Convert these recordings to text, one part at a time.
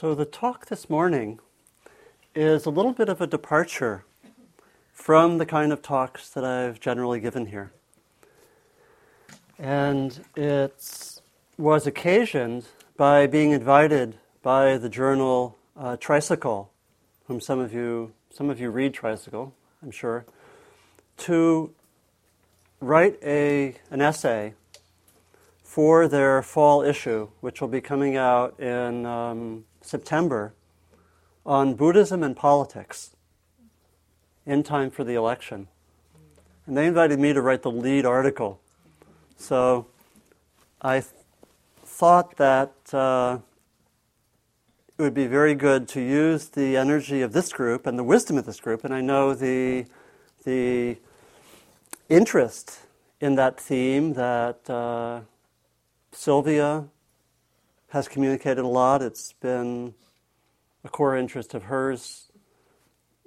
So, the talk this morning is a little bit of a departure from the kind of talks that I've generally given here. And it was occasioned by being invited by the journal uh, Tricycle, whom some of you some of you read Tricycle, I'm sure, to write a an essay for their fall issue, which will be coming out in um, September, on Buddhism and politics in time for the election. And they invited me to write the lead article. So I th- thought that uh, it would be very good to use the energy of this group and the wisdom of this group, and I know the, the interest in that theme that uh, Sylvia has communicated a lot. It's been a core interest of hers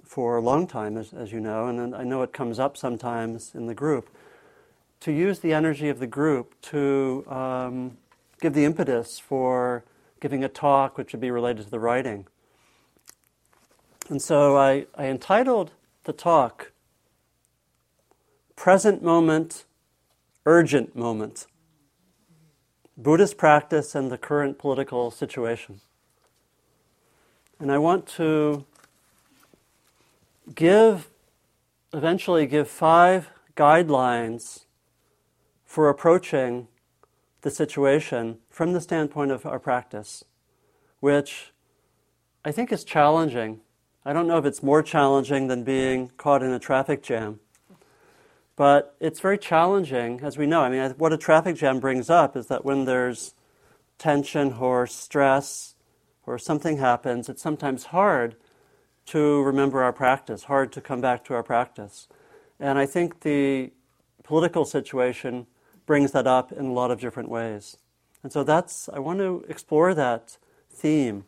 for a long time, as, as you know, and I know it comes up sometimes in the group. To use the energy of the group to um, give the impetus for giving a talk which would be related to the writing. And so I, I entitled the talk Present Moment, Urgent Moment. Buddhist practice and the current political situation. And I want to give, eventually, give five guidelines for approaching the situation from the standpoint of our practice, which I think is challenging. I don't know if it's more challenging than being caught in a traffic jam. But it's very challenging, as we know. I mean, what a traffic jam brings up is that when there's tension or stress or something happens, it's sometimes hard to remember our practice, hard to come back to our practice. And I think the political situation brings that up in a lot of different ways. And so that's, I want to explore that theme.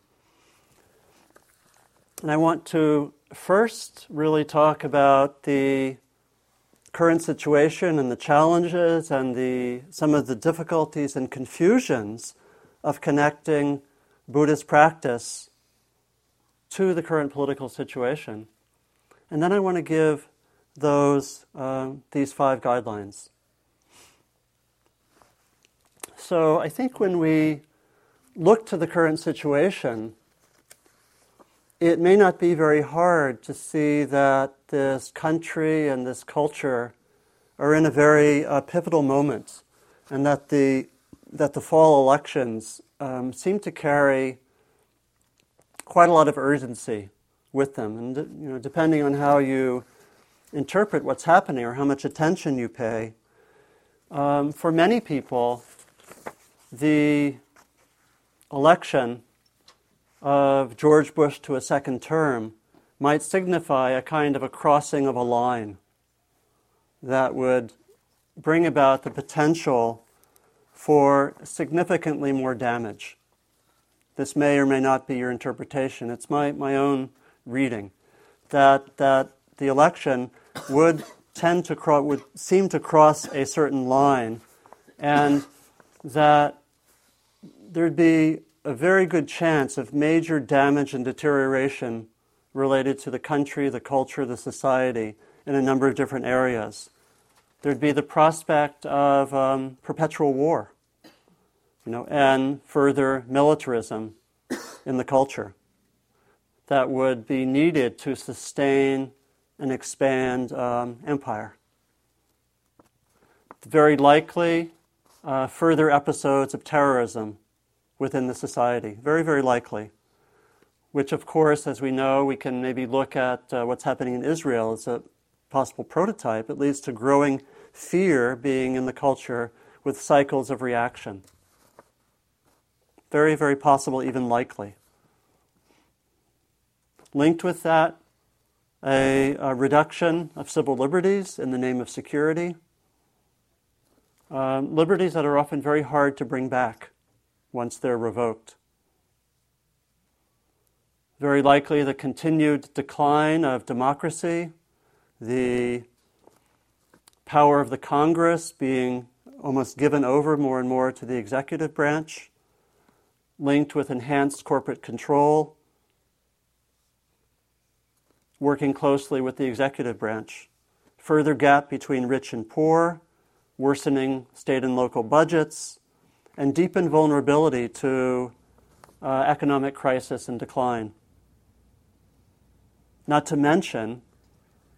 And I want to first really talk about the current situation and the challenges and the, some of the difficulties and confusions of connecting Buddhist practice to the current political situation. And then I want to give those, uh, these five guidelines. So I think when we look to the current situation, it may not be very hard to see that this country and this culture are in a very uh, pivotal moment, and that the that the fall elections um, seem to carry quite a lot of urgency with them, and you know, depending on how you interpret what's happening or how much attention you pay, um, for many people, the election of George Bush to a second term might signify a kind of a crossing of a line that would bring about the potential for significantly more damage. This may or may not be your interpretation. It's my, my own reading that, that the election would tend to cro- would seem to cross a certain line and that there'd be a very good chance of major damage and deterioration related to the country, the culture, the society in a number of different areas. There'd be the prospect of um, perpetual war, you know, and further militarism in the culture that would be needed to sustain and expand um, empire. Very likely, uh, further episodes of terrorism within the society. Very, very likely. Which, of course, as we know, we can maybe look at uh, what's happening in Israel as a possible prototype. It leads to growing fear being in the culture with cycles of reaction. Very, very possible, even likely. Linked with that, a, a reduction of civil liberties in the name of security. Um, liberties that are often very hard to bring back once they're revoked. Very likely the continued decline of democracy, the power of the Congress being almost given over more and more to the executive branch, linked with enhanced corporate control, working closely with the executive branch, further gap between rich and poor, worsening state and local budgets, and deepened vulnerability to uh, economic crisis and decline. Not to mention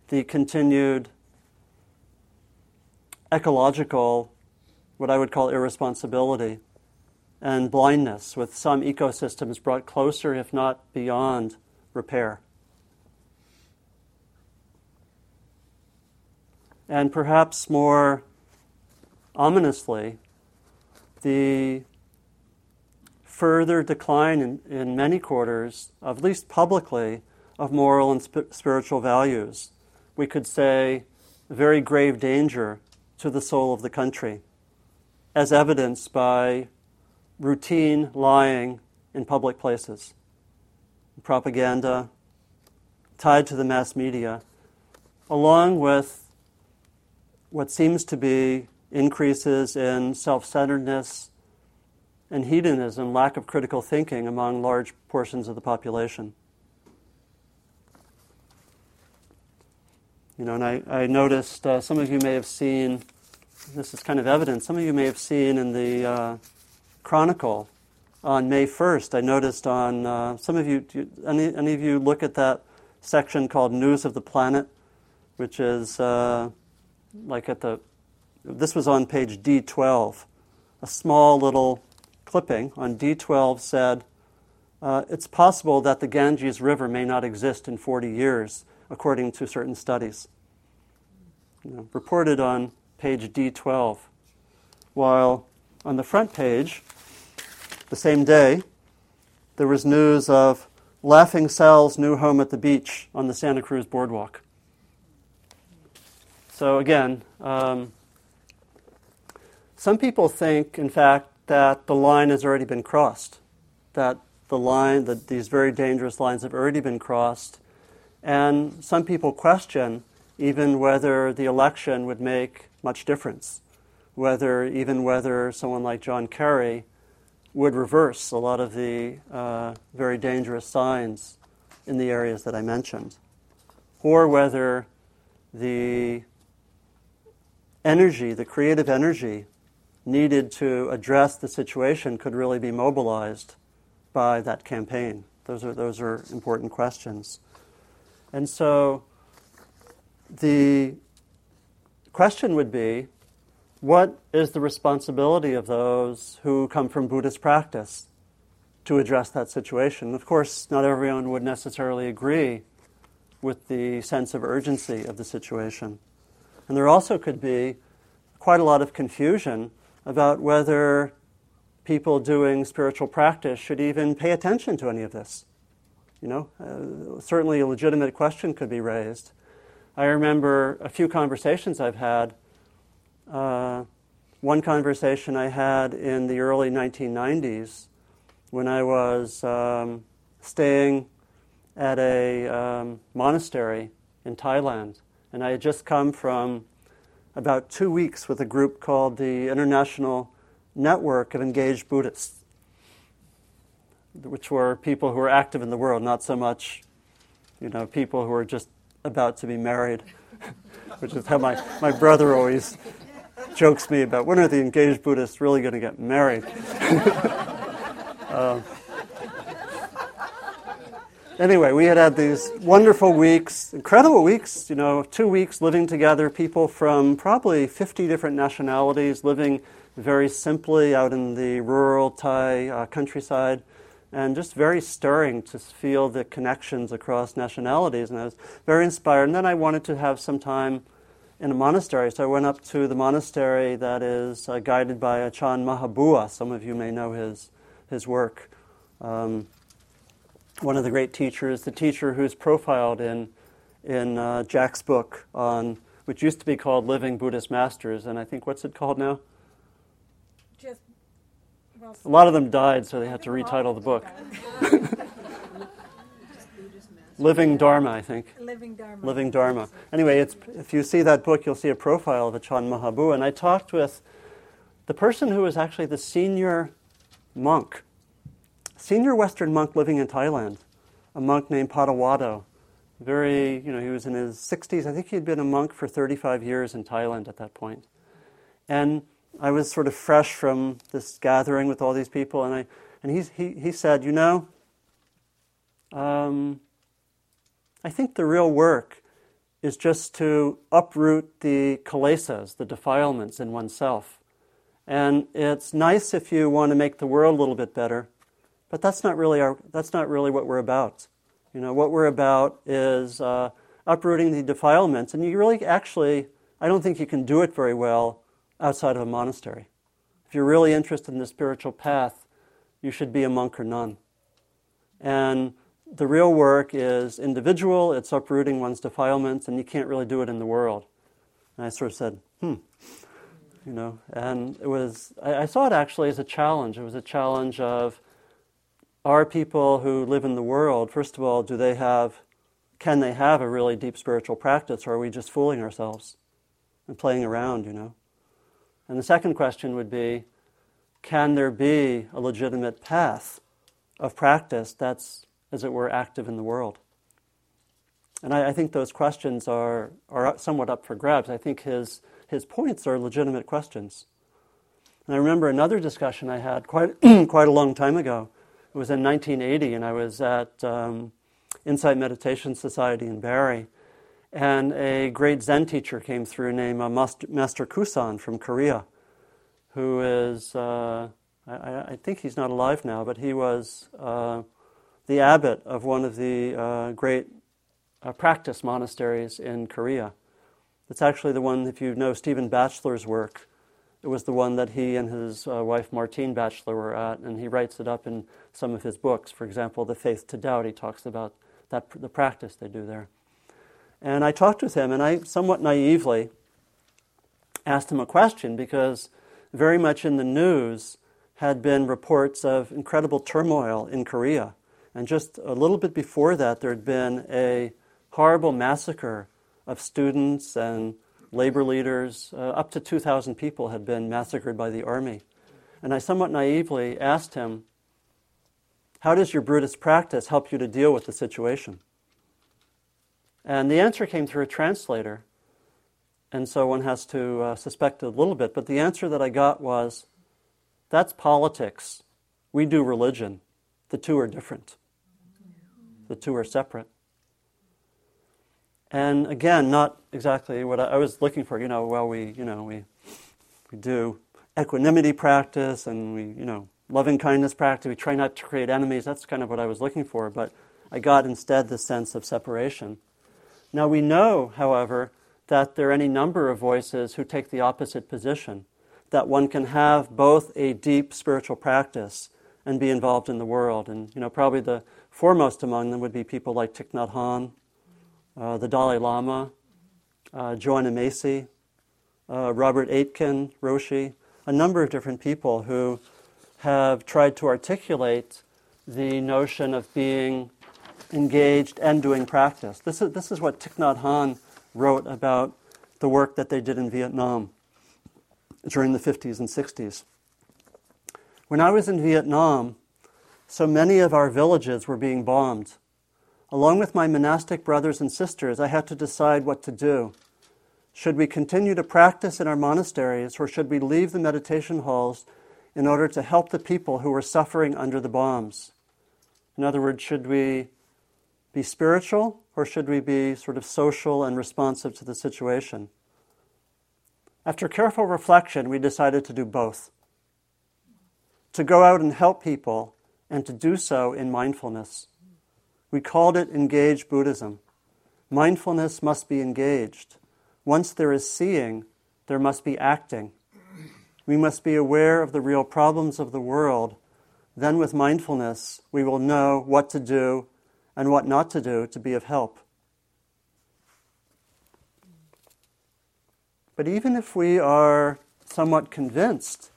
the continued ecological, what I would call irresponsibility and blindness, with some ecosystems brought closer, if not beyond, repair. And perhaps more ominously, the further decline in, in many quarters, at least publicly, of moral and sp- spiritual values. We could say very grave danger to the soul of the country, as evidenced by routine lying in public places, propaganda tied to the mass media, along with what seems to be increases in self centeredness and hedonism, lack of critical thinking among large portions of the population. You know, and I, I noticed uh, some of you may have seen, this is kind of evident, some of you may have seen in the uh, Chronicle on May 1st, I noticed on, uh, some of you, you, any, any of you look at that section called News of the Planet, which is uh, like at the, this was on page D12. A small little clipping on D12 said, uh, It's possible that the Ganges River may not exist in 40 years, according to certain studies. You know, reported on page D12. While on the front page, the same day, there was news of Laughing Sal's new home at the beach on the Santa Cruz boardwalk. So, again, um, some people think, in fact, that the line has already been crossed, that the line, that these very dangerous lines have already been crossed. And some people question even whether the election would make much difference, whether even whether someone like John Kerry would reverse a lot of the uh, very dangerous signs in the areas that I mentioned, or whether the energy, the creative energy needed to address the situation could really be mobilized by that campaign? Those are, those are important questions. And so the question would be what is the responsibility of those who come from Buddhist practice to address that situation? Of course, not everyone would necessarily agree with the sense of urgency of the situation. And there also could be quite a lot of confusion about whether people doing spiritual practice should even pay attention to any of this. You know, uh, certainly a legitimate question could be raised. I remember a few conversations I've had. Uh, one conversation I had in the early 1990s when I was um, staying at a um, monastery in Thailand. And I had just come from about two weeks with a group called the International Network of Engaged Buddhists, which were people who were active in the world, not so much, you know, people who were just about to be married, which is how my, my brother always jokes me about when are the engaged Buddhists really going to get married? uh, anyway, we had had these wonderful weeks, incredible weeks, you know, two weeks living together, people from probably 50 different nationalities living very simply out in the rural Thai uh, countryside. And just very stirring to feel the connections across nationalities. And I was very inspired. And then I wanted to have some time in a monastery. So I went up to the monastery that is uh, guided by Ajahn Mahabua. Some of you may know his, his work. Um, one of the great teachers, the teacher who's profiled in, in uh, Jack's book on, which used to be called Living Buddhist Masters, and I think what's it called now? Just, well, A lot of them died, so they had to retitle the book. Living Dharma, I think. Living Dharma. Living Dharma. Anyway, it's, if you see that book, you'll see a profile of Ajahn Mahabua. And I talked with the person who was actually the senior monk senior Western monk living in Thailand, a monk named Panyavaddho. Very, you know, he was in his 60s. I think he had been a monk for 35 years in Thailand at that point. And I was sort of fresh from this gathering with all these people, and, I, and he, he, he said, You know, um, I think the real work is just to uproot the kilesas, the defilements in oneself. And it's nice if you want to make the world a little bit better, but that's not really, our, that's not really what we're about. You know, what we're about is uh, uprooting the defilements, and you really actually, I don't think you can do it very well outside of a monastery. If you're really interested in the spiritual path, you should be a monk or nun. And the real work is individual, it's uprooting one's defilements, and you can't really do it in the world. And I sort of said, hmm, you know, and it was, I, I saw it actually as a challenge. It was a challenge of, are people who live in the world, first of all, do they have, can they have a really deep spiritual practice, or are we just fooling ourselves and playing around, you know? And the second question would be, can there be a legitimate path of practice that's as it were, active in the world? And I, I, think those questions are, are somewhat up for grabs. I think his, his points are legitimate questions. And I remember another discussion I had quite, quite a long time ago. It was in 1980, and I was at um, Insight Meditation Society in Barre. And a great Zen teacher came through named uh, Master Kusan from Korea, who is, uh, I, I, think he's not alive now, but he was. Uh, the abbot of one of the uh, great uh, practice monasteries in Korea. It's actually the one, if you know Stephen Batchelor's work, it was the one that he and his uh, wife Martine Batchelor were at, and he writes it up in some of his books. For example, The Faith to Doubt, he talks about that, the practice they do there. And I talked with him, and I somewhat naively asked him a question because very much in the news had been reports of incredible turmoil in Korea and just a little bit before that, there had been a horrible massacre of students and labor leaders. Uh, up to 2,000 people had been massacred by the army. And I somewhat naively asked him, How does your Buddhist practice help you to deal with the situation? And the answer came through a translator. And so one has to uh, suspect a little bit. But the answer that I got was, That's politics. We do religion. The two are different. The two are separate. And again, not exactly what I, I was looking for. You know, well, we, you know, we, we do equanimity practice and we, you know, loving kindness practice. We try not to create enemies. That's kind of what I was looking for. But I got instead the sense of separation. Now we know, however, that there are any number of voices who take the opposite position. That one can have both a deep spiritual practice and be involved in the world. And you know, probably the Foremost among them would be people like Thich Nhat Hanh, uh, the Dalai Lama, uh, Joanna Macy, uh, Robert Aitken, Roshi, a number of different people who have tried to articulate the notion of being engaged and doing practice. This is, this is what Thich Nhat Hanh wrote about the work that they did in Vietnam during the 50s and 60s. When I was in Vietnam, so many of our villages were being bombed. Along with my monastic brothers and sisters, I had to decide what to do. Should we continue to practice in our monasteries, or should we leave the meditation halls in order to help the people who were suffering under the bombs? In other words, should we be spiritual, or should we be sort of social and responsive to the situation? After careful reflection, we decided to do both. To go out and help people and to do so in mindfulness. We called it engaged Buddhism. Mindfulness must be engaged. Once there is seeing, there must be acting. We must be aware of the real problems of the world. Then, with mindfulness, we will know what to do and what not to do to be of help. But even if we are somewhat convinced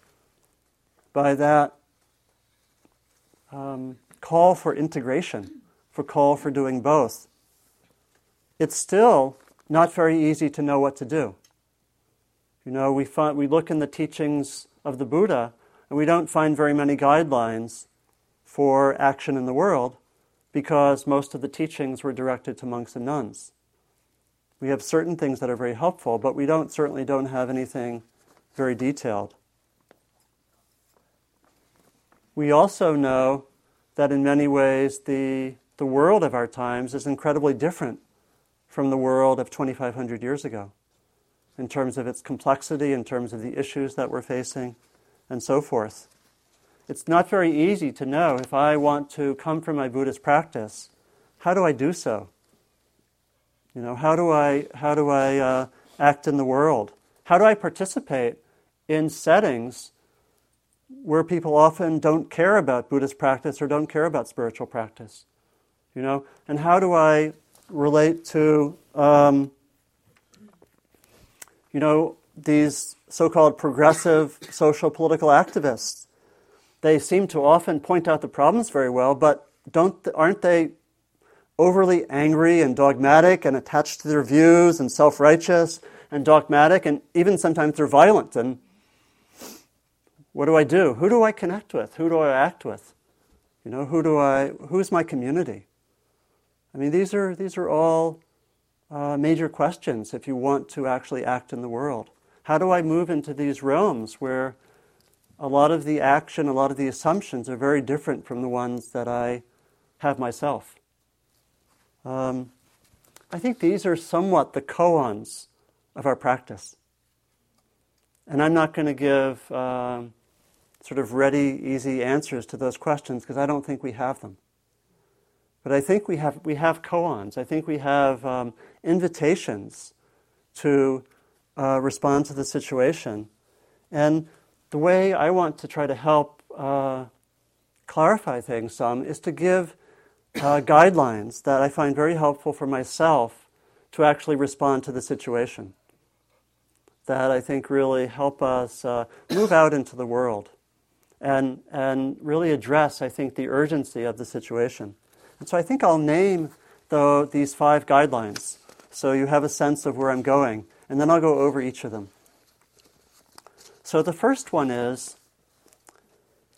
by that um, call for integration, for call for doing both, it's still not very easy to know what to do. You know, we, find, we look in the teachings of the Buddha and we don't find very many guidelines for action in the world because most of the teachings were directed to monks and nuns. We have certain things that are very helpful, but we don't certainly don't have anything very detailed. We also know that in many ways the, the world of our times is incredibly different from the world of 2,500 years ago in terms of its complexity, in terms of the issues that we're facing, and so forth. It's not very easy to know if I want to come from my Buddhist practice, how do I do so? You know, how do I, how do I uh, act in the world? How do I participate in settings where people often don't care about Buddhist practice or don't care about spiritual practice? You know, and how do I relate to, um, you know, these so-called progressive social political activists? They seem to often point out the problems very well, but don't aren't they overly angry and dogmatic and attached to their views and self righteous and dogmatic, and even sometimes they're violent. And what do I do? Who do I connect with? Who do I act with? You know, who do I, who's my community? I mean, these are, these are all uh, major questions if you want to actually act in the world. How do I move into these realms where a lot of the action, a lot of the assumptions are very different from the ones that I have myself? Um, I think these are somewhat the koans of our practice. And I'm not going to give um, sort of ready, easy answers to those questions because I don't think we have them. But I think we have, we have koans. I think we have um, invitations to uh, respond to the situation. And the way I want to try to help uh, clarify things some is to give uh, guidelines that I find very helpful for myself to actually respond to the situation. That I think really help us uh, move out into the world and, and really address, I think, the urgency of the situation. And so I think I'll name these five guidelines so you have a sense of where I'm going, and then I'll go over each of them. So the first one is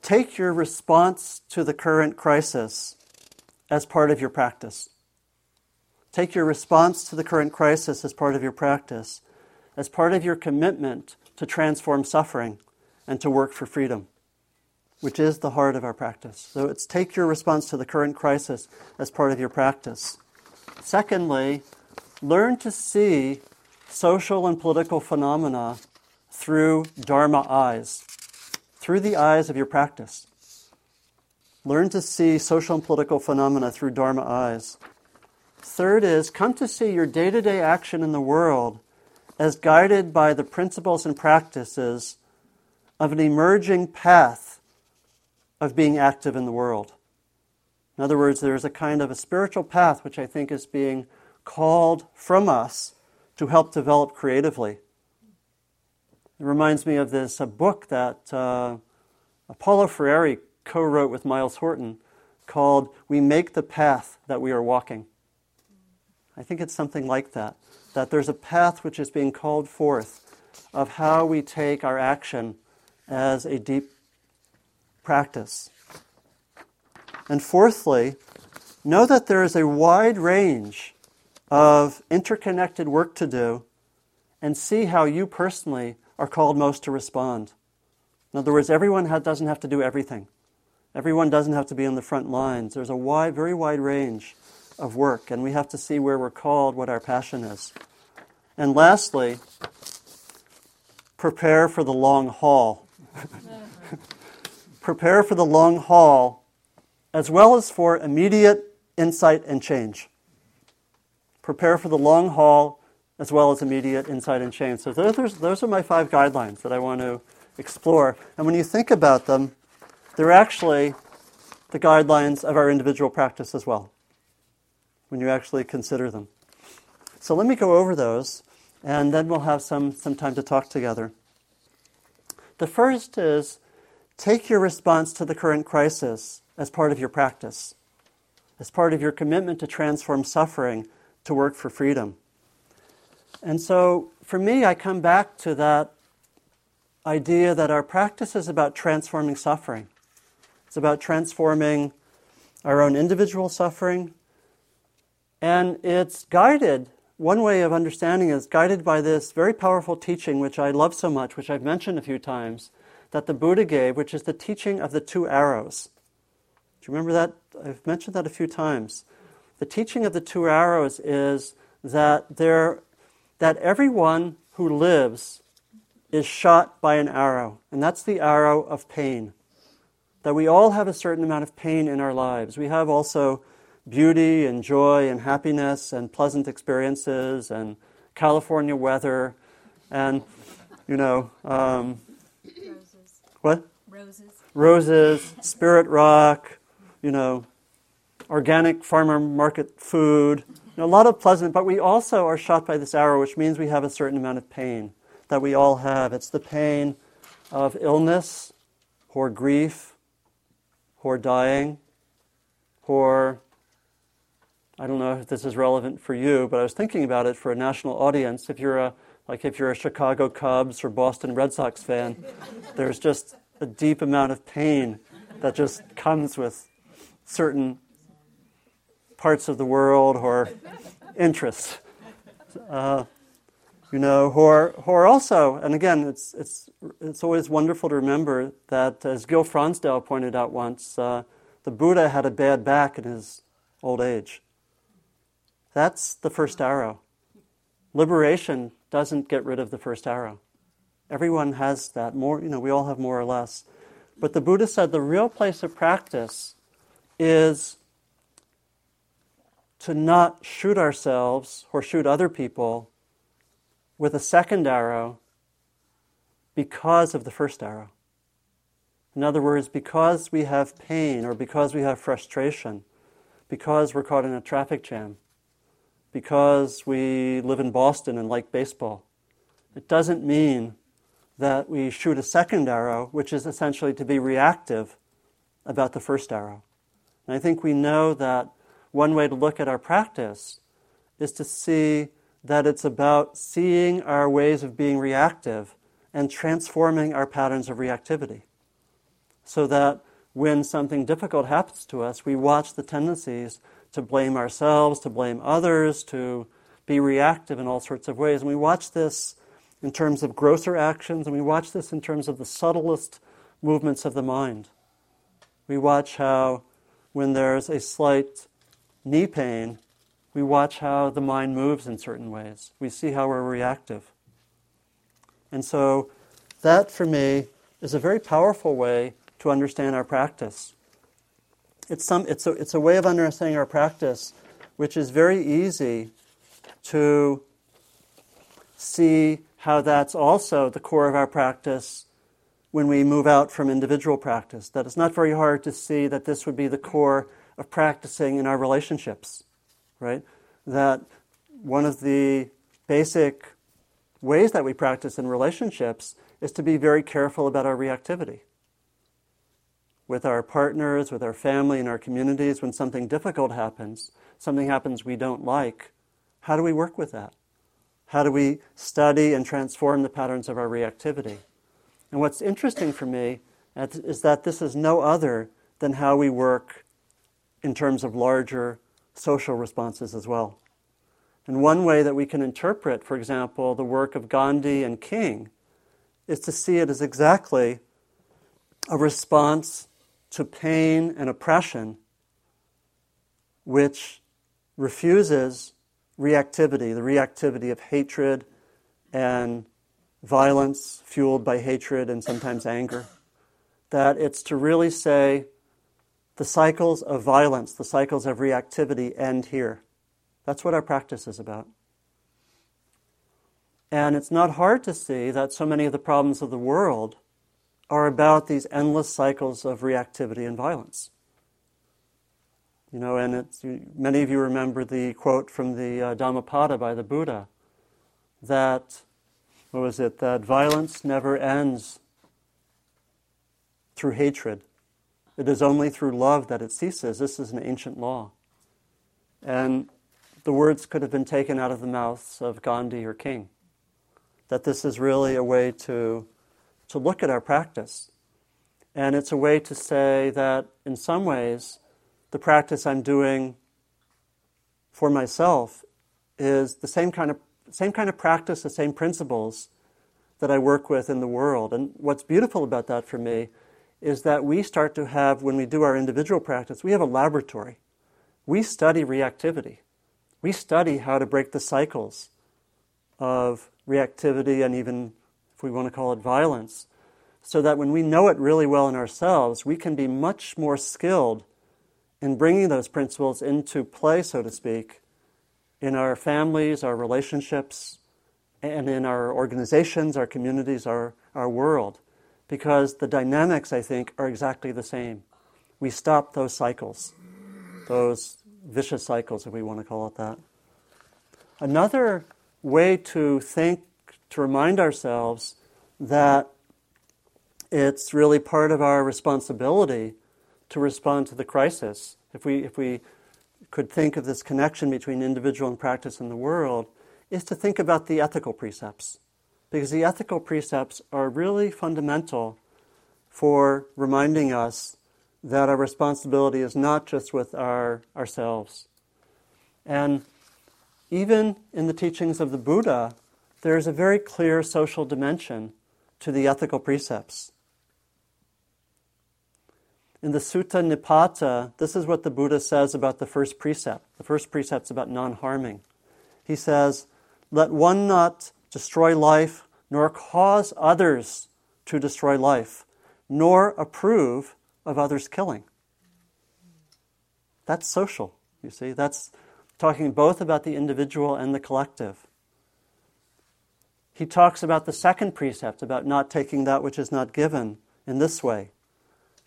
take your response to the current crisis as part of your practice. Take your response to the current crisis as part of your practice, as part of your commitment to transform suffering and to work for freedom, which is the heart of our practice. So it's take your response to the current crisis as part of your practice. Secondly, learn to see social and political phenomena through Dharma eyes, through the eyes of your practice. Learn to see social and political phenomena through Dharma eyes. Third is come to see your day to day action in the world as guided by the principles and practices of an emerging path of being active in the world. In other words, there's a kind of a spiritual path which I think is being called from us to help develop creatively. It reminds me of this a book that uh, Paulo Freire co wrote with Myles Horton called We Make the Path That We Are Walking. I think it's something like that. That there's a path which is being called forth of how we take our action as a deep practice. And fourthly, know that there is a wide range of interconnected work to do and see how you personally are called most to respond. In other words, everyone doesn't have to do everything. Everyone doesn't have to be on the front lines. There's a wide, very wide range of work, and we have to see where we're called, what our passion is. And lastly, prepare for the long haul. prepare for the long haul, as well as for immediate insight and change. Prepare for the long haul, as well as immediate insight and change. So those, those are my five guidelines that I want to explore. And when you think about them, they're actually the guidelines of our individual practice as well, when you actually consider them. So let me go over those, and then we'll have some, some time to talk together. The first is take your response to the current crisis as part of your practice, as part of your commitment to transform suffering to work for freedom. And so for me, I come back to that idea that our practice is about transforming suffering. It's about transforming our own individual suffering. And it's guided, one way of understanding is guided by this very powerful teaching, which I love so much, which I've mentioned a few times, that the Buddha gave, which is the teaching of the two arrows. Do you remember that? I've mentioned that a few times. The teaching of the two arrows is that there, that everyone who lives is shot by an arrow, and that's the arrow of pain. That we all have a certain amount of pain in our lives. We have also beauty and joy and happiness and pleasant experiences and California weather and, you know, um. What? Roses. Roses, spirit rock, you know, organic farmer market food. You know, a lot of pleasant, but we also are shot by this arrow, which means we have a certain amount of pain that we all have. It's the pain of illness or grief or dying or I don't know if this is relevant for you, but I was thinking about it for a national audience. If you're a like if you're a Chicago Cubs or Boston Red Sox fan, there's just a deep amount of pain that just comes with certain parts of the world or interests. Uh, you know, who are, who are also, and again, it's, it's, it's always wonderful to remember that, as Gil Fronsdal pointed out once, uh, the Buddha had a bad back in his old age. That's the first arrow. Liberation doesn't get rid of the first arrow. Everyone has that. More, you know, we all have more or less. But the Buddha said the real place of practice is to not shoot ourselves or shoot other people with a second arrow because of the first arrow. In other words, because we have pain or because we have frustration, because we're caught in a traffic jam, because we live in Boston and like baseball, it doesn't mean that we shoot a second arrow, which is essentially to be reactive about the first arrow. And I think we know that one way to look at our practice is to see that it's about seeing our ways of being reactive and transforming our patterns of reactivity. So that when something difficult happens to us, we watch the tendencies to blame ourselves, to blame others, to be reactive in all sorts of ways. And we watch this in terms of grosser actions, and we watch this in terms of the subtlest movements of the mind. We watch how, when there's a slight knee pain, we watch how the mind moves in certain ways. We see how we're reactive. And so, that for me is a very powerful way to understand our practice. It's, some, it's, a, it's a way of understanding our practice which is very easy to see how that's also the core of our practice when we move out from individual practice. That it's not very hard to see that this would be the core of practicing in our relationships, right? That one of the basic ways that we practice in relationships is to be very careful about our reactivity. With our partners, with our family, in our communities, when something difficult happens, something happens we don't like, how do we work with that? How do we study and transform the patterns of our reactivity? And what's interesting for me is that this is no other than how we work in terms of larger social responses as well. And one way that we can interpret, for example, the work of Gandhi and King is to see it as exactly a response to pain and oppression which refuses reactivity, the reactivity of hatred and violence fueled by hatred and sometimes anger. That it's to really say the cycles of violence, the cycles of reactivity end here. That's what our practice is about. And it's not hard to see that so many of the problems of the world are about these endless cycles of reactivity and violence. You know, and it's, many of you remember the quote from the uh, Dhammapada by the Buddha that, what was it, that violence never ends through hatred. It is only through love that it ceases. This is an ancient law. And the words could have been taken out of the mouths of Gandhi or King. That this is really a way to, to look at our practice. And it's a way to say that in some ways, the practice I'm doing for myself is the same kind of, same kind of practice, the same principles that I work with in the world. And what's beautiful about that for me is that we start to have, when we do our individual practice, we have a laboratory. We study reactivity. We study how to break the cycles of reactivity and even, we want to call it violence, so that when we know it really well in ourselves, we can be much more skilled in bringing those principles into play, so to speak, in our families, our relationships, and in our organizations, our communities, our, our world. Because the dynamics, I think, are exactly the same. We stop those cycles, those vicious cycles, if we want to call it that. Another way to think, to remind ourselves that it's really part of our responsibility to respond to the crisis. If we, if we could think of this connection between individual and practice in the world, is to think about the ethical precepts. Because the ethical precepts are really fundamental for reminding us that our responsibility is not just with our, ourselves. And even in the teachings of the Buddha, there is a very clear social dimension to the ethical precepts. In the Sutta Nipata, this is what the Buddha says about the first precept. The first precept is about non harming. He says, Let one not destroy life, nor cause others to destroy life, nor approve of others killing. That's social, you see. That's talking both about the individual and the collective. He talks about the second precept, about not taking that which is not given, in this way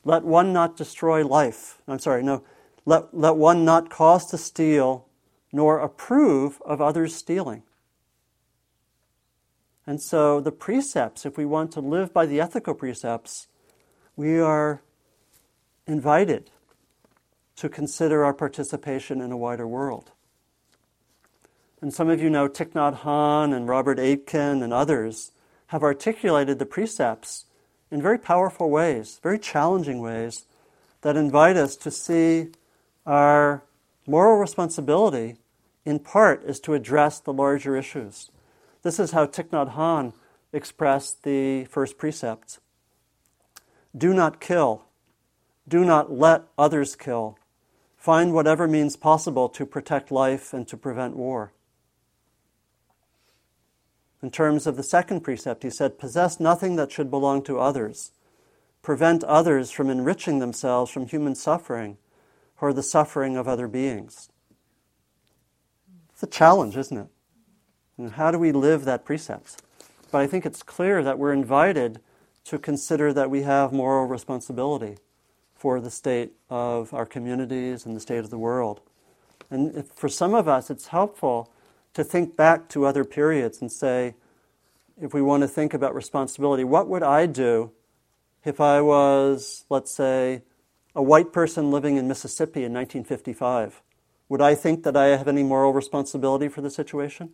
Let one not destroy life. I'm sorry, no. Let, let one not cause to steal, nor approve of others stealing. And so, the precepts, if we want to live by the ethical precepts, we are invited to consider our participation in a wider world. And some of you know Thich Nhat Hanh and Robert Aitken and others have articulated the precepts in very powerful ways, very challenging ways, that invite us to see our moral responsibility in part is to address the larger issues. This is how Thich Nhat Hanh expressed the first precept. Do not kill. Do not let others kill. Find whatever means possible to protect life and to prevent war. In terms of the second precept, he said, Possess nothing that should belong to others. Prevent others from enriching themselves from human suffering or the suffering of other beings. It's a challenge, isn't it? And how do we live that precept? But I think it's clear that we're invited to consider that we have moral responsibility for the state of our communities and the state of the world. And for some of us, it's helpful to think back to other periods and say, if we want to think about responsibility, what would I do if I was, let's say, a white person living in Mississippi in 1955? Would I think that I have any moral responsibility for the situation?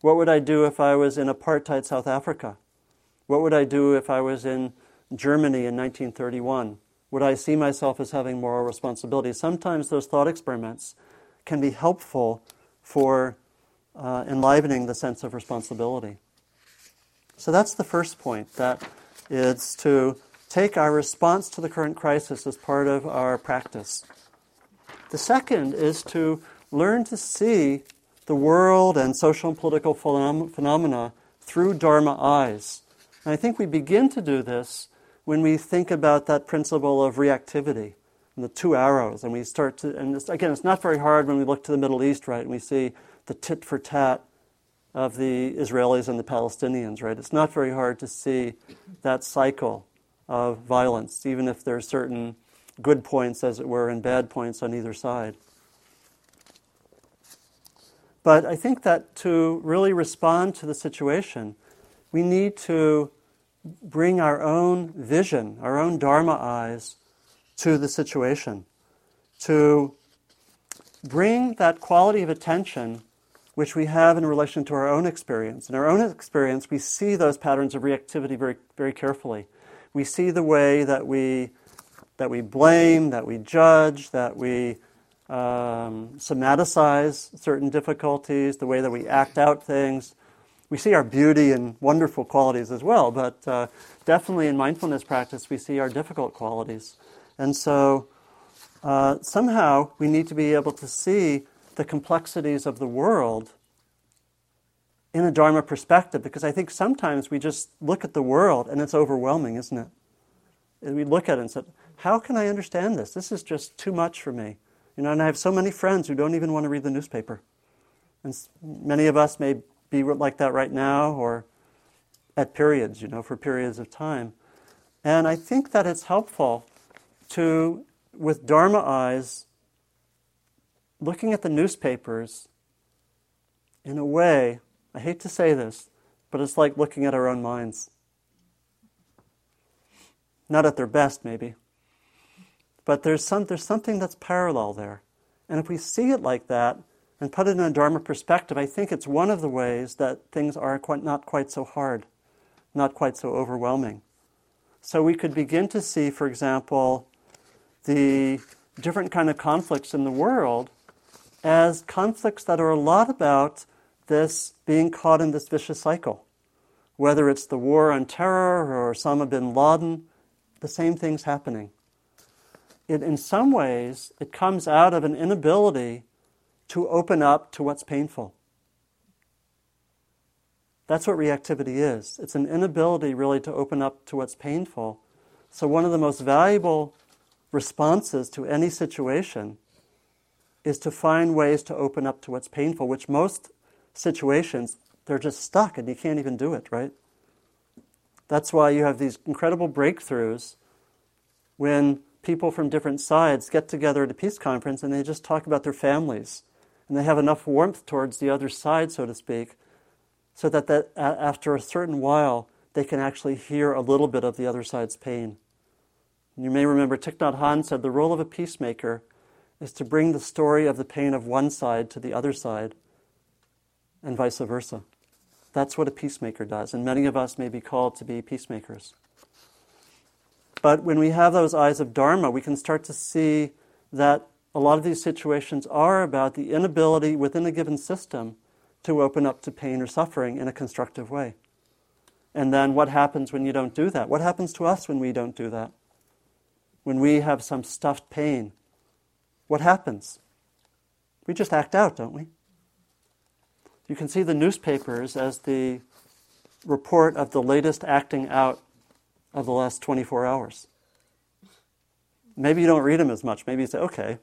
What would I do if I was in apartheid South Africa? What would I do if I was in Germany in 1931? Would I see myself as having moral responsibility? Sometimes those thought experiments can be helpful for uh, enlivening the sense of responsibility. So that's the first point, that is to take our response to the current crisis as part of our practice. The second is to learn to see the world and social and political phenom- phenomena through Dharma eyes. And I think we begin to do this when we think about that principle of reactivity the two arrows. And we start to, and again, it's not very hard when we look to the Middle East, right? And we see the tit for tat of the Israelis and the Palestinians, right? It's not very hard to see that cycle of violence, even if there are certain good points, as it were, and bad points on either side. But I think that to really respond to the situation, we need to bring our own vision, our own Dharma eyes to the situation, to bring that quality of attention which we have in relation to our own experience. In our own experience, we see those patterns of reactivity very, very carefully. we see the way that we, that we blame, that we judge, that we um, somaticize certain difficulties, the way that we act out things. We see our beauty and wonderful qualities as well, but uh, definitely in mindfulness practice, we see our difficult qualities. And so uh, somehow we need to be able to see the complexities of the world in a Dharma perspective, because I think sometimes we just look at the world and it's overwhelming, isn't it? And we look at it and say, How can I understand this? This is just too much for me. You know, and I have so many friends who don't even want to read the newspaper. And many of us may be like that right now or at periods, you know, for periods of time. And I think that it's helpful to, with Dharma eyes, looking at the newspapers in a way, I hate to say this, but it's like looking at our own minds. Not at their best, maybe. But there's, some, there's something that's parallel there. And if we see it like that and put it in a Dharma perspective, I think it's one of the ways that things are quite, not quite so hard, not quite so overwhelming. So we could begin to see, for example, the different kind of conflicts in the world as conflicts that are a lot about this being caught in this vicious cycle. Whether it's the war on terror or Osama bin Laden, the same thing's happening it, in some ways, it comes out of an inability to open up to what's painful. That's what reactivity is. It's an inability really to open up to what's painful. So, one of the most valuable responses to any situation is to find ways to open up to what's painful, which most situations, they're just stuck and you can't even do it, right? That's why you have these incredible breakthroughs when people from different sides get together at a peace conference and they just talk about their families. And they have enough warmth towards the other side, so to speak, so that, that after a certain while, they can actually hear a little bit of the other side's pain. You may remember Thich Nhat Hanh said the role of a peacemaker is to bring the story of the pain of one side to the other side, and vice versa. That's what a peacemaker does, and many of us may be called to be peacemakers. But when we have those eyes of Dharma, we can start to see that a lot of these situations are about the inability within a given system to open up to pain or suffering in a constructive way. And then what happens when you don't do that? What happens to us when we don't do that? When we have some stuffed pain, what happens? We just act out, don't we? You can see the newspapers as the report of the latest acting out of the last 24 hours. Maybe you don't read them as much. Maybe you say, okay,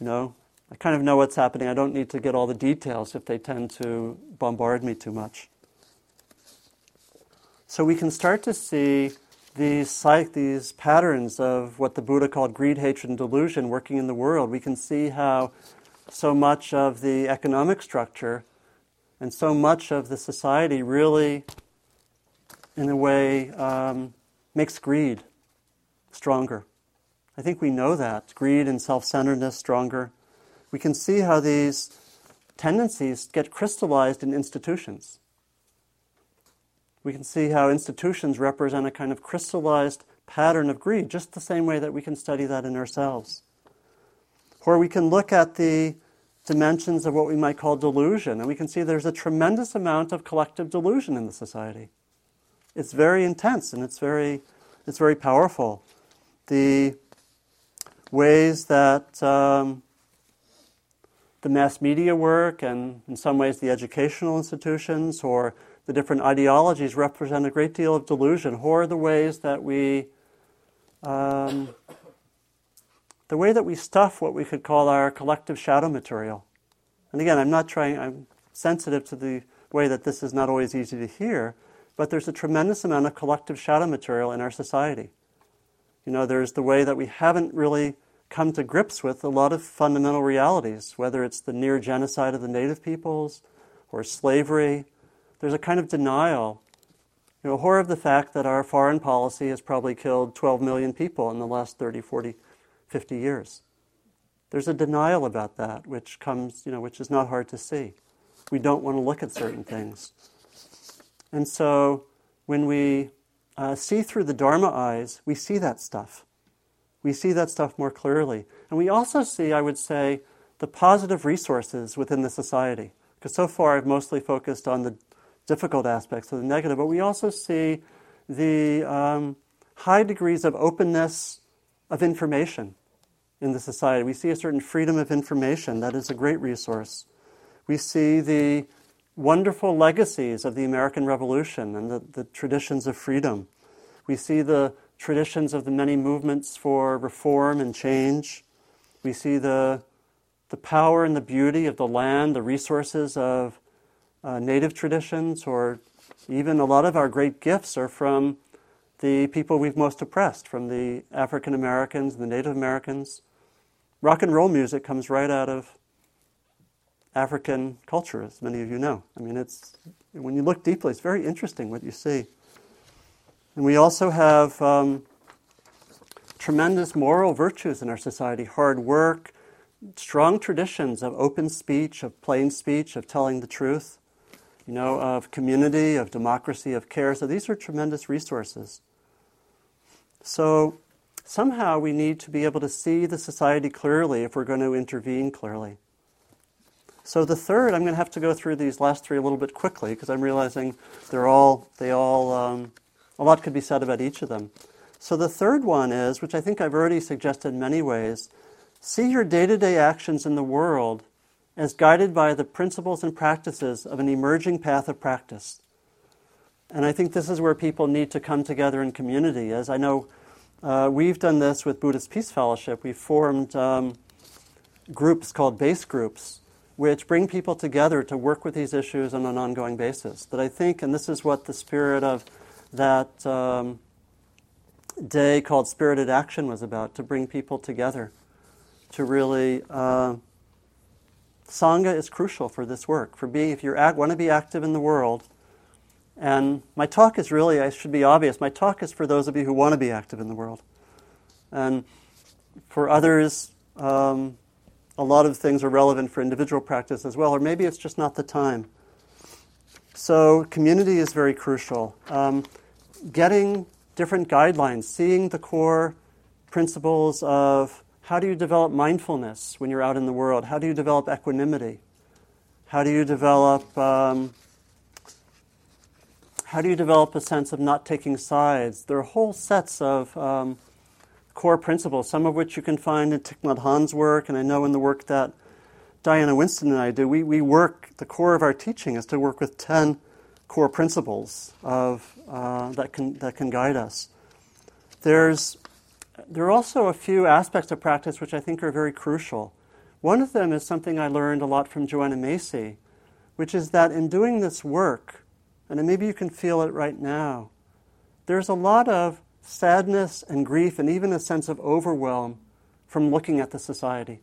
you know, I kind of know what's happening. I don't need to get all the details if they tend to bombard me too much. So we can start to see these, these patterns of what the Buddha called greed, hatred, and delusion working in the world. We can see how so much of the economic structure and so much of the society really in a way, um, makes greed stronger. I think we know that. Greed and self centeredness stronger. We can see how these tendencies get crystallized in institutions. We can see how institutions represent a kind of crystallized pattern of greed, just the same way that we can study that in ourselves. Or we can look at the dimensions of what we might call delusion, and we can see there's a tremendous amount of collective delusion in the society it's very intense and it's very, it's very powerful. The ways that um, the mass media work and in some ways the educational institutions or the different ideologies represent a great deal of delusion or the ways that we um, the way that we stuff what we could call our collective shadow material and again i'm not trying i'm sensitive to the way that this is not always easy to hear but there's a tremendous amount of collective shadow material in our society. You know, there's the way that we haven't really come to grips with a lot of fundamental realities, whether it's the near genocide of the native peoples or slavery. There's a kind of denial, you know, horror of the fact that our foreign policy has probably killed 12 million people in the last 30, 40, 50 years. There's a denial about that, which comes, you know, which is not hard to see. We don't want to look at certain things. And so when we uh, see through the Dharma eyes, we see that stuff. We see that stuff more clearly. And we also see, I would say, the positive resources within the society. Because so far I've mostly focused on the difficult aspects of the negative, but we also see the um, high degrees of openness of information in the society. We see a certain freedom of information that is a great resource. We see the wonderful legacies of the American Revolution and the, the traditions of freedom. We see the traditions of the many movements for reform and change. We see the, the power and the beauty of the land, the resources of uh, native traditions, or even a lot of our great gifts are from the people we've most oppressed, from the African Americans, the Native Americans. Rock and roll music comes right out of African culture, as many of you know. I mean, it's when you look deeply, it's very interesting what you see. And we also have um, tremendous moral virtues in our society: hard work, strong traditions of open speech, of plain speech, of telling the truth. You know, of community, of democracy, of care. So these are tremendous resources. So somehow we need to be able to see the society clearly if we're going to intervene clearly. So the third, I'm going to have to go through these last three a little bit quickly because I'm realizing they're all they all um, a lot could be said about each of them. So the third one is, which I think I've already suggested in many ways, see your day-to-day actions in the world as guided by the principles and practices of an emerging path of practice. And I think this is where people need to come together in community. As I know, uh, we've done this with Buddhist Peace Fellowship. We've formed um, groups called base groups, which bring people together to work with these issues on an ongoing basis. That I think, and this is what the spirit of that um, day called Spirited Action was about, to bring people together, to really. Uh, Sangha is crucial for this work. For being, if you want to be active in the world, and my talk is really, I should be obvious, my talk is for those of you who want to be active in the world. And for others, um, a lot of things are relevant for individual practice as well, or maybe it's just not the time. So, community is very crucial. Um, getting different guidelines, seeing the core principles of how do you develop mindfulness when you're out in the world? How do you develop equanimity? How do you develop um, how do you develop a sense of not taking sides? There are whole sets of um, core principles, some of which you can find in Thich Nhat Hanh's work, and I know in the work that Diana Winston and I do. We, we work, the core of our teaching is to work with 10 core principles of, uh, that, can, that can guide us. There's, there are also a few aspects of practice which I think are very crucial. One of them is something I learned a lot from Joanna Macy, which is that in doing this work, and maybe you can feel it right now. There's a lot of sadness and grief and even a sense of overwhelm from looking at the society.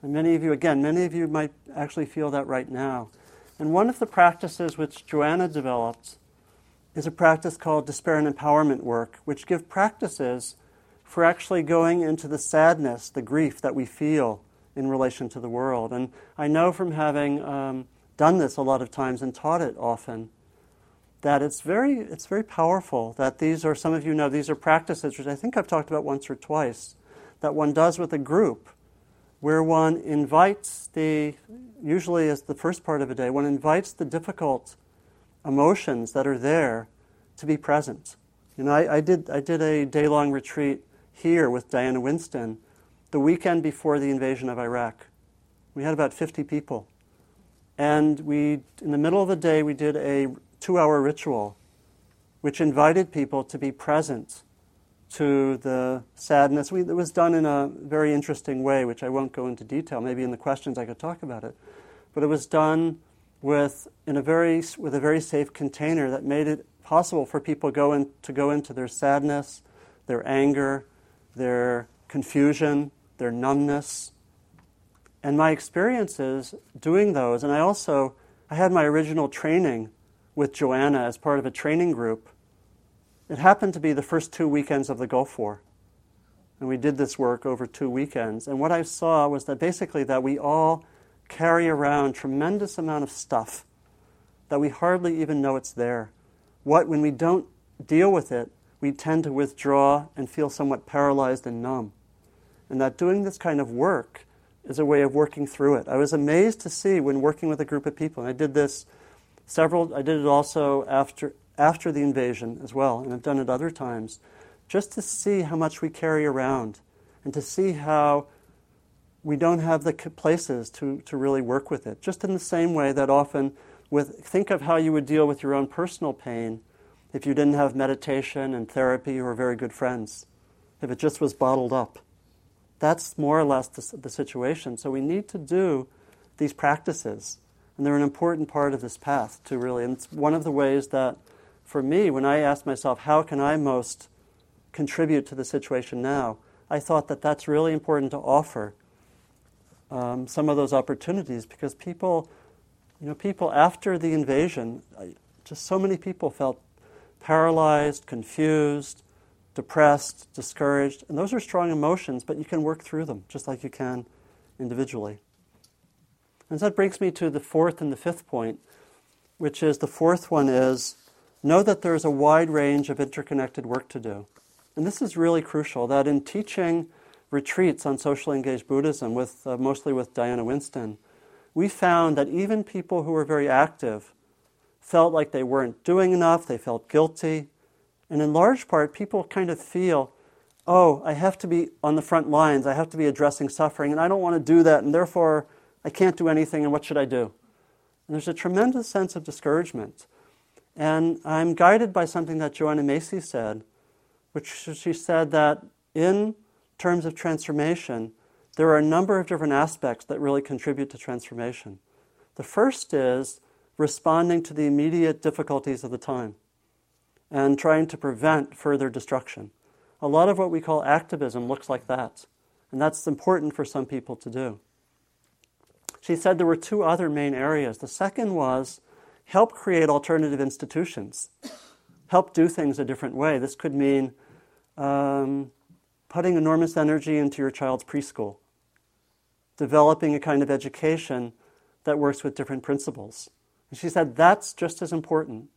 And many of you, again, many of you might actually feel that right now. And one of the practices which Joanna developed is a practice called despair and empowerment work, which give practices for actually going into the sadness, the grief that we feel in relation to the world. And I know from having um, done this a lot of times and taught it often, that it's very, it's very powerful. That these are, some of you know, these are practices which I think I've talked about once or twice, that one does with a group, where one invites the, usually as the first part of a day, one invites the difficult emotions that are there to be present. You know, I, I did, I did a day long retreat here with Diana Winston the weekend before the invasion of Iraq. We had about 50 people. And we, in the middle of the day, we did a two hour ritual which invited people to be present to the sadness. We, it was done in a very interesting way, which I won't go into detail. Maybe in the questions I could talk about it. But it was done with, in a very, with a very safe container that made it possible for people go in, to go into their sadness, their anger, their confusion, their numbness, and my experiences doing those, and I also I had my original training with Joanna as part of a training group. It happened to be the first two weekends of the Gulf War. And we did this work over two weekends. And what I saw was that basically that we all carry around tremendous amount of stuff that we hardly even know it's there. What when we don't deal with it, we tend to withdraw and feel somewhat paralyzed and numb. And that doing this kind of work is a way of working through it. I was amazed to see when working with a group of people, and I did this several, I did it also after, after the invasion as well, and I've done it other times, just to see how much we carry around and to see how we don't have the places to, to really work with it. Just in the same way that often, with, think of how you would deal with your own personal pain if you didn't have meditation and therapy you were very good friends, if it just was bottled up. That's more or less the, the situation. So we need to do these practices, and they're an important part of this path to really. And it's one of the ways that, for me, when I ask myself, how can I most contribute to the situation now, I thought that that's really important to offer um, some of those opportunities because people, you know, people after the invasion, just so many people felt paralyzed, confused, depressed, discouraged. And those are strong emotions, but you can work through them just like you can individually. And so that brings me to the fourth and the fifth point, which is the fourth one is know that there's a wide range of interconnected work to do. And this is really crucial that in teaching retreats on socially engaged Buddhism, with, uh, mostly with Diana Winston, we found that even people who were very active felt like they weren't doing enough, they felt guilty, and in large part, people kind of feel, oh, I have to be on the front lines, I have to be addressing suffering, and I don't want to do that, and therefore I can't do anything, and what should I do? And there's a tremendous sense of discouragement. And I'm guided by something that Joanna Macy said, which she said that in terms of transformation, there are a number of different aspects that really contribute to transformation. The first is responding to the immediate difficulties of the time and trying to prevent further destruction. A lot of what we call activism looks like that, and that's important for some people to do. She said there were two other main areas. The second was help create alternative institutions, help do things a different way. This could mean um, putting enormous energy into your child's preschool, developing a kind of education that works with different principles. And she said that's just as important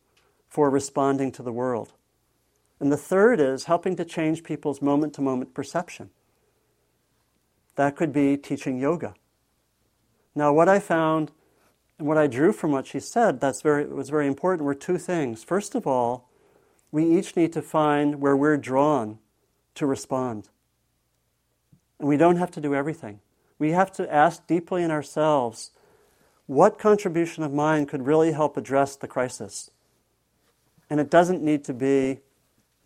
for responding to the world. And the third is helping to change people's moment to moment perception. That could be teaching yoga. Now, what I found and what I drew from what she said that's very, was very important were two things. First of all, we each need to find where we're drawn to respond. And we don't have to do everything. We have to ask deeply in ourselves what contribution of mine could really help address the crisis? And it doesn't need to be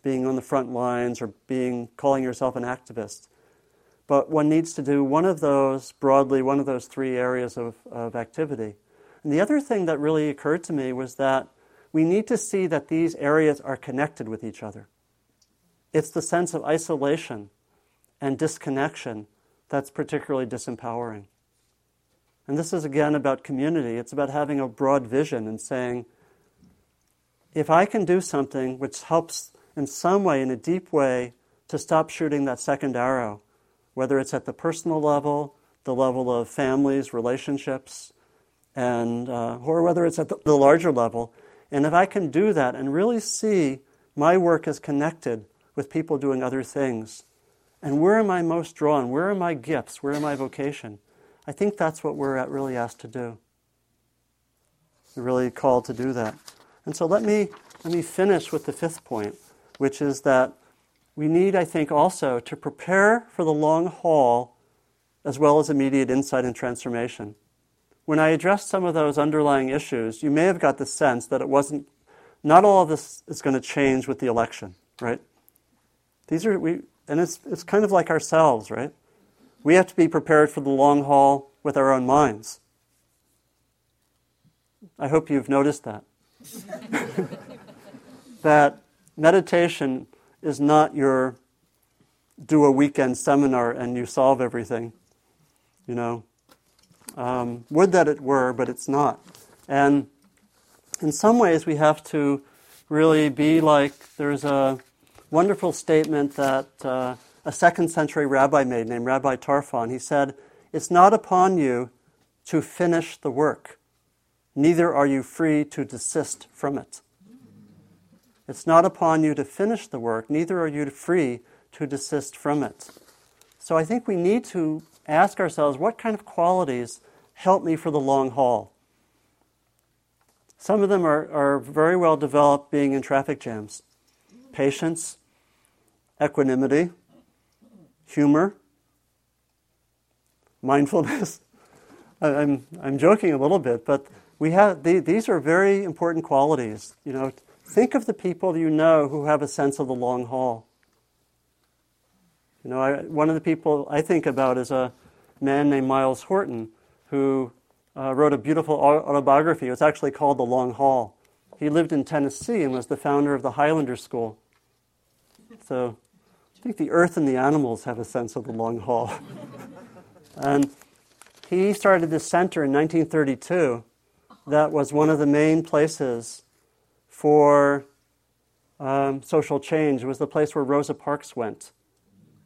being on the front lines or being calling yourself an activist. But one needs to do one of those broadly, one of those three areas of, of activity. And the other thing that really occurred to me was that we need to see that these areas are connected with each other. It's the sense of isolation and disconnection that's particularly disempowering. And this is again about community. It's about having a broad vision and saying, if I can do something which helps in some way, in a deep way, to stop shooting that second arrow, whether it's at the personal level, the level of families, relationships, and uh, or whether it's at the, the larger level, and if I can do that and really see my work is connected with people doing other things, and where am I most drawn? Where are my gifts? Where are my vocation? I think that's what we're really asked to do. We're really called to do that. And so let me, let me finish with the fifth point, which is that we need, I think, also to prepare for the long haul as well as immediate insight and transformation. When I addressed some of those underlying issues, you may have got the sense that it wasn't, not all of this is going to change with the election, right? These are, we, and it's, it's kind of like ourselves, right? We have to be prepared for the long haul with our own minds. I hope you've noticed that. that meditation is not your do a weekend seminar and you solve everything. You know, um, would that it were, but it's not. And in some ways, we have to really be like there's a wonderful statement that uh, a second century rabbi made named Rabbi Tarfon. He said, It's not upon you to finish the work neither are you free to desist from it. It's not upon you to finish the work, neither are you free to desist from it. So I think we need to ask ourselves what kind of qualities help me for the long haul? Some of them are, are very well developed being in traffic jams patience, equanimity, humor, mindfulness. I'm, I'm joking a little bit, but we have, the, these are very important qualities. You know, think of the people you know who have a sense of the long haul. You know, I, one of the people I think about is a man named Myles Horton who uh, wrote a beautiful autobiography. It's actually called The Long Haul. He lived in Tennessee and was the founder of the Highlander School. So I think the earth and the animals have a sense of the long haul. and he started this center in 1932 that was one of the main places for um, social change. It was the place where Rosa Parks went.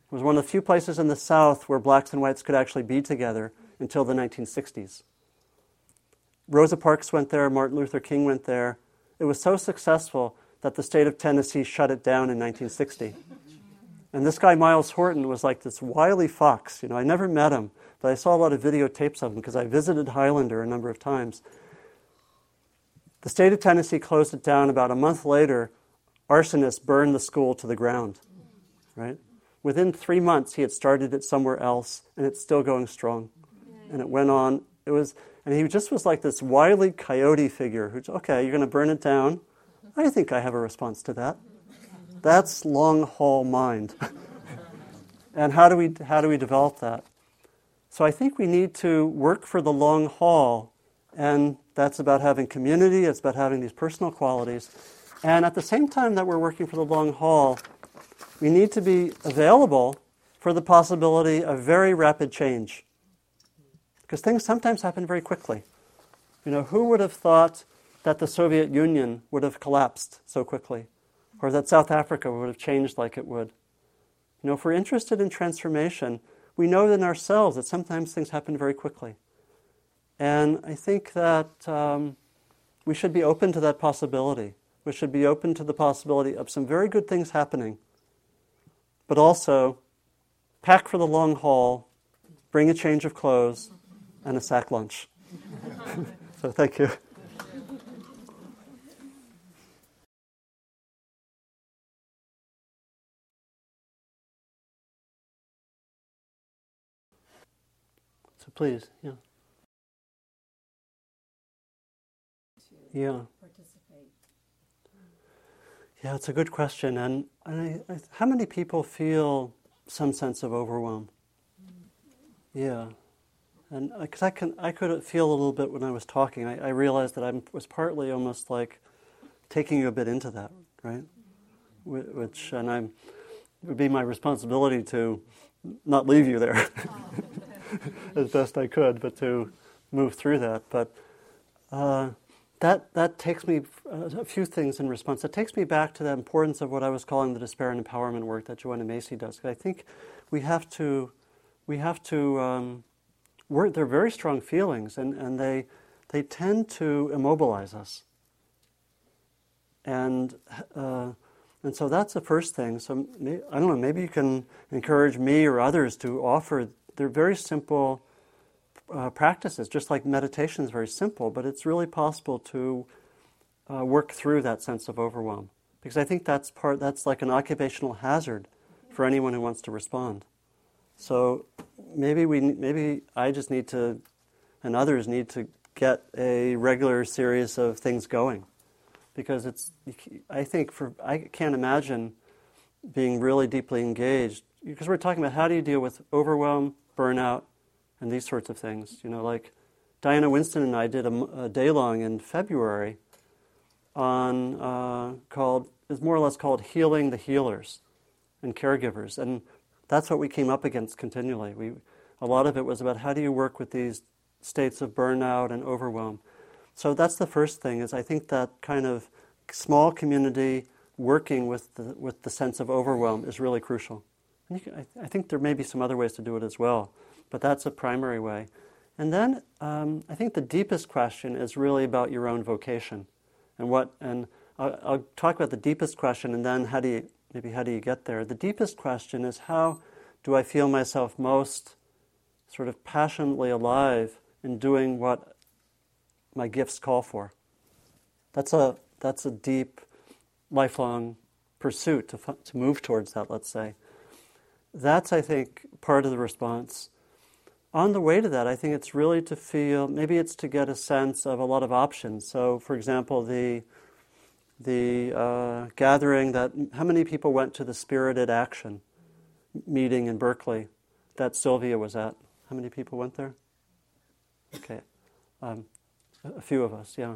It was one of the few places in the South where blacks and whites could actually be together until the 1960s. Rosa Parks went there, Martin Luther King went there. It was so successful that the state of Tennessee shut it down in 1960. And this guy, Myles Horton, was like this wily fox. You know, I never met him, but I saw a lot of videotapes of him because I visited Highlander a number of times. The state of Tennessee closed it down. About a month later, arsonists burned the school to the ground. Right? Within three months, he had started it somewhere else, and it's still going strong. And it went on. It was and he just was like this wily coyote figure who's, okay, you're going to burn it down. I think I have a response to that. That's long haul mind. and how do, we, how do we develop that? So I think we need to work for the long haul, and that's about having community, it's about having these personal qualities. And at the same time that we're working for the long haul, we need to be available for the possibility of very rapid change. Because things sometimes happen very quickly. You know, who would have thought that the Soviet Union would have collapsed so quickly? Or that South Africa would have changed like it would? You know, if we're interested in transformation, we know in ourselves that sometimes things happen very quickly. And I think that um, we should be open to that possibility. We should be open to the possibility of some very good things happening, but also pack for the long haul, bring a change of clothes, and a sack lunch. so thank you. Please, yeah. Yeah. Yeah, it's a good question. And, I, I, how many people feel some sense of overwhelm? Yeah. And because I can, I could feel a little bit when I was talking. I, I realized that I was partly almost like taking you a bit into that, right? Which, and I'm, it would be my responsibility to not leave you there as best I could, but to move through that. But uh, that that takes me uh, a few things in response. It takes me back to the importance of what I was calling the despair and empowerment work that Joanna Macy does. I think we have to we have to um, they're very strong feelings, and, and they, they tend to immobilize us. And, uh, and so that's the first thing. So I don't know, maybe you can encourage me or others to offer, they're very simple uh, practices, just like meditation is very simple, but it's really possible to uh, work through that sense of overwhelm. Because I think that's part, that's like an occupational hazard for anyone who wants to respond. So maybe we maybe I just need to, and others need to get a regular series of things going, because it's. I think for I can't imagine being really deeply engaged because we're talking about how do you deal with overwhelm, burnout, and these sorts of things. You know, like Diana Winston and I did a, a day long in February on uh, called is more or less called healing the healers and caregivers and that's what we came up against continually. We, a lot of it was about how do you work with these states of burnout and overwhelm. So that's the first thing. Is I think that kind of small community working with the, with the sense of overwhelm is really crucial. Can, I, I, think there may be some other ways to do it as well, but that's a primary way. And then um, I think the deepest question is really about your own vocation, and what and I'll, I'll talk about the deepest question and then how do you, maybe how do you get there? The deepest question is how do I feel myself most sort of passionately alive in doing what my gifts call for? That's a, that's a deep, lifelong pursuit to, to move towards that, let's say. That's, I think, part of the response. On the way to that, I think it's really to feel, maybe it's to get a sense of a lot of options. So, for example, the, the uh, gathering that, how many people went to the Spirited Action meeting in Berkeley that Sylvia was at? How many people went there? Okay. Um, a few of us, yeah.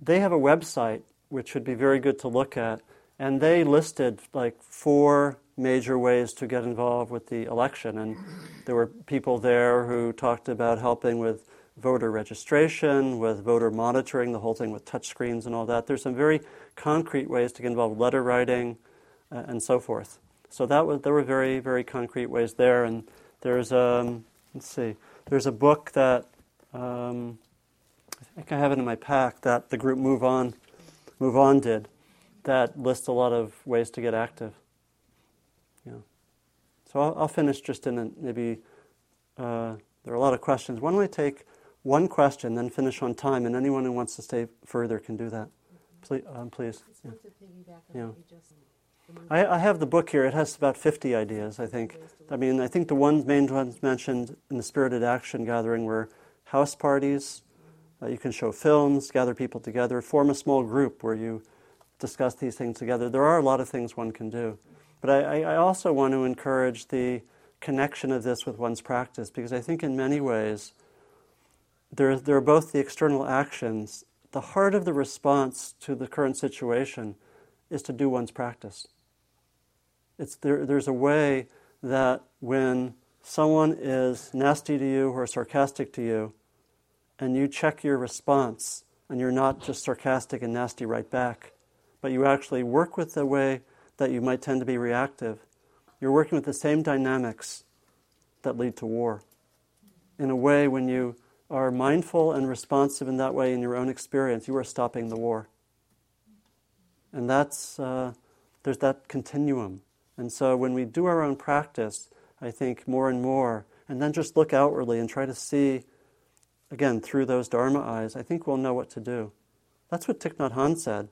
They have a website which would be very good to look at, and they listed like four major ways to get involved with the election. And there were people there who talked about helping with voter registration, with voter monitoring, the whole thing with touchscreens and all that. There's some very concrete ways to get involved, letter writing, uh, and so forth. So that was there were very very concrete ways there. And there's um, let's see, there's a book that um, I think I have it in my pack that the group Move On, Move On did, that lists a lot of ways to get active. So I'll, I'll finish just in a, maybe. Uh, there are a lot of questions. Why don't I take one question, then finish on time, and anyone who wants to stay further can do that. Please, um, please. Yeah. yeah. I, I, have the book here. It has about 50 ideas, I think. I mean, I think the one main ones mentioned in the Spirited Action gathering were house parties. Uh, you can show films, gather people together, form a small group where you discuss these things together. There are a lot of things one can do. But I, I also want to encourage the connection of this with one's practice because I think in many ways there, there are both the external actions. The heart of the response to the current situation is to do one's practice. It's there, there's a way that when someone is nasty to you or sarcastic to you, and you check your response, and you're not just sarcastic and nasty right back, but you actually work with the way that you might tend to be reactive, you're working with the same dynamics that lead to war. In a way, when you are mindful and responsive in that way in your own experience, you are stopping the war. And that's, uh, there's that continuum. And so when we do our own practice, I think more and more, and then just look outwardly and try to see, again, through those Dharma eyes, I think we'll know what to do. That's what Thich Nhat Hanh said.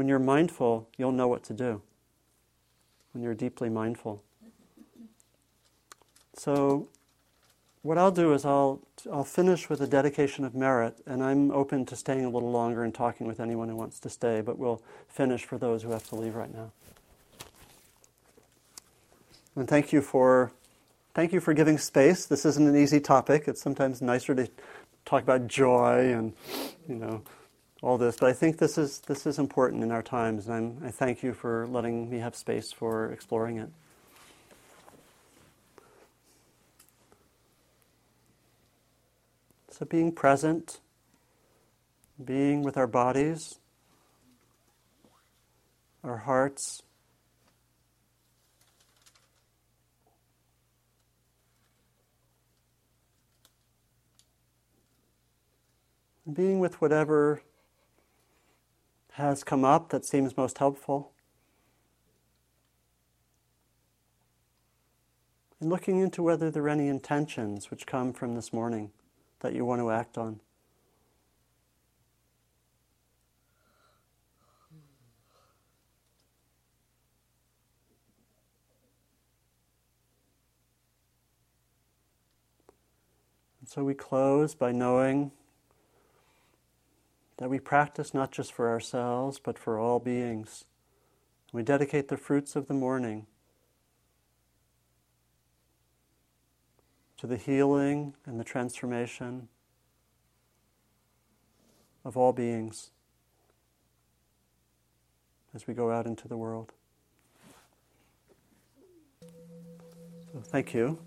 When you're mindful, you'll know what to do. When you're deeply mindful. So, what I'll do is I'll, I'll finish with a dedication of merit, and I'm open to staying a little longer and talking with anyone who wants to stay, but we'll finish for those who have to leave right now. And thank you for thank you for giving space. This isn't an easy topic. It's sometimes nicer to talk about joy and you know all this. But I think this is, this is important in our times, and I'm, I thank you for letting me have space for exploring it. So, being present, being with our bodies, our hearts, being with whatever has come up that seems most helpful. And looking into whether there are any intentions which come from this morning that you want to act on. So we close by knowing that we practice not just for ourselves, but for all beings. We dedicate the fruits of the morning to the healing and the transformation of all beings as we go out into the world. So, thank you.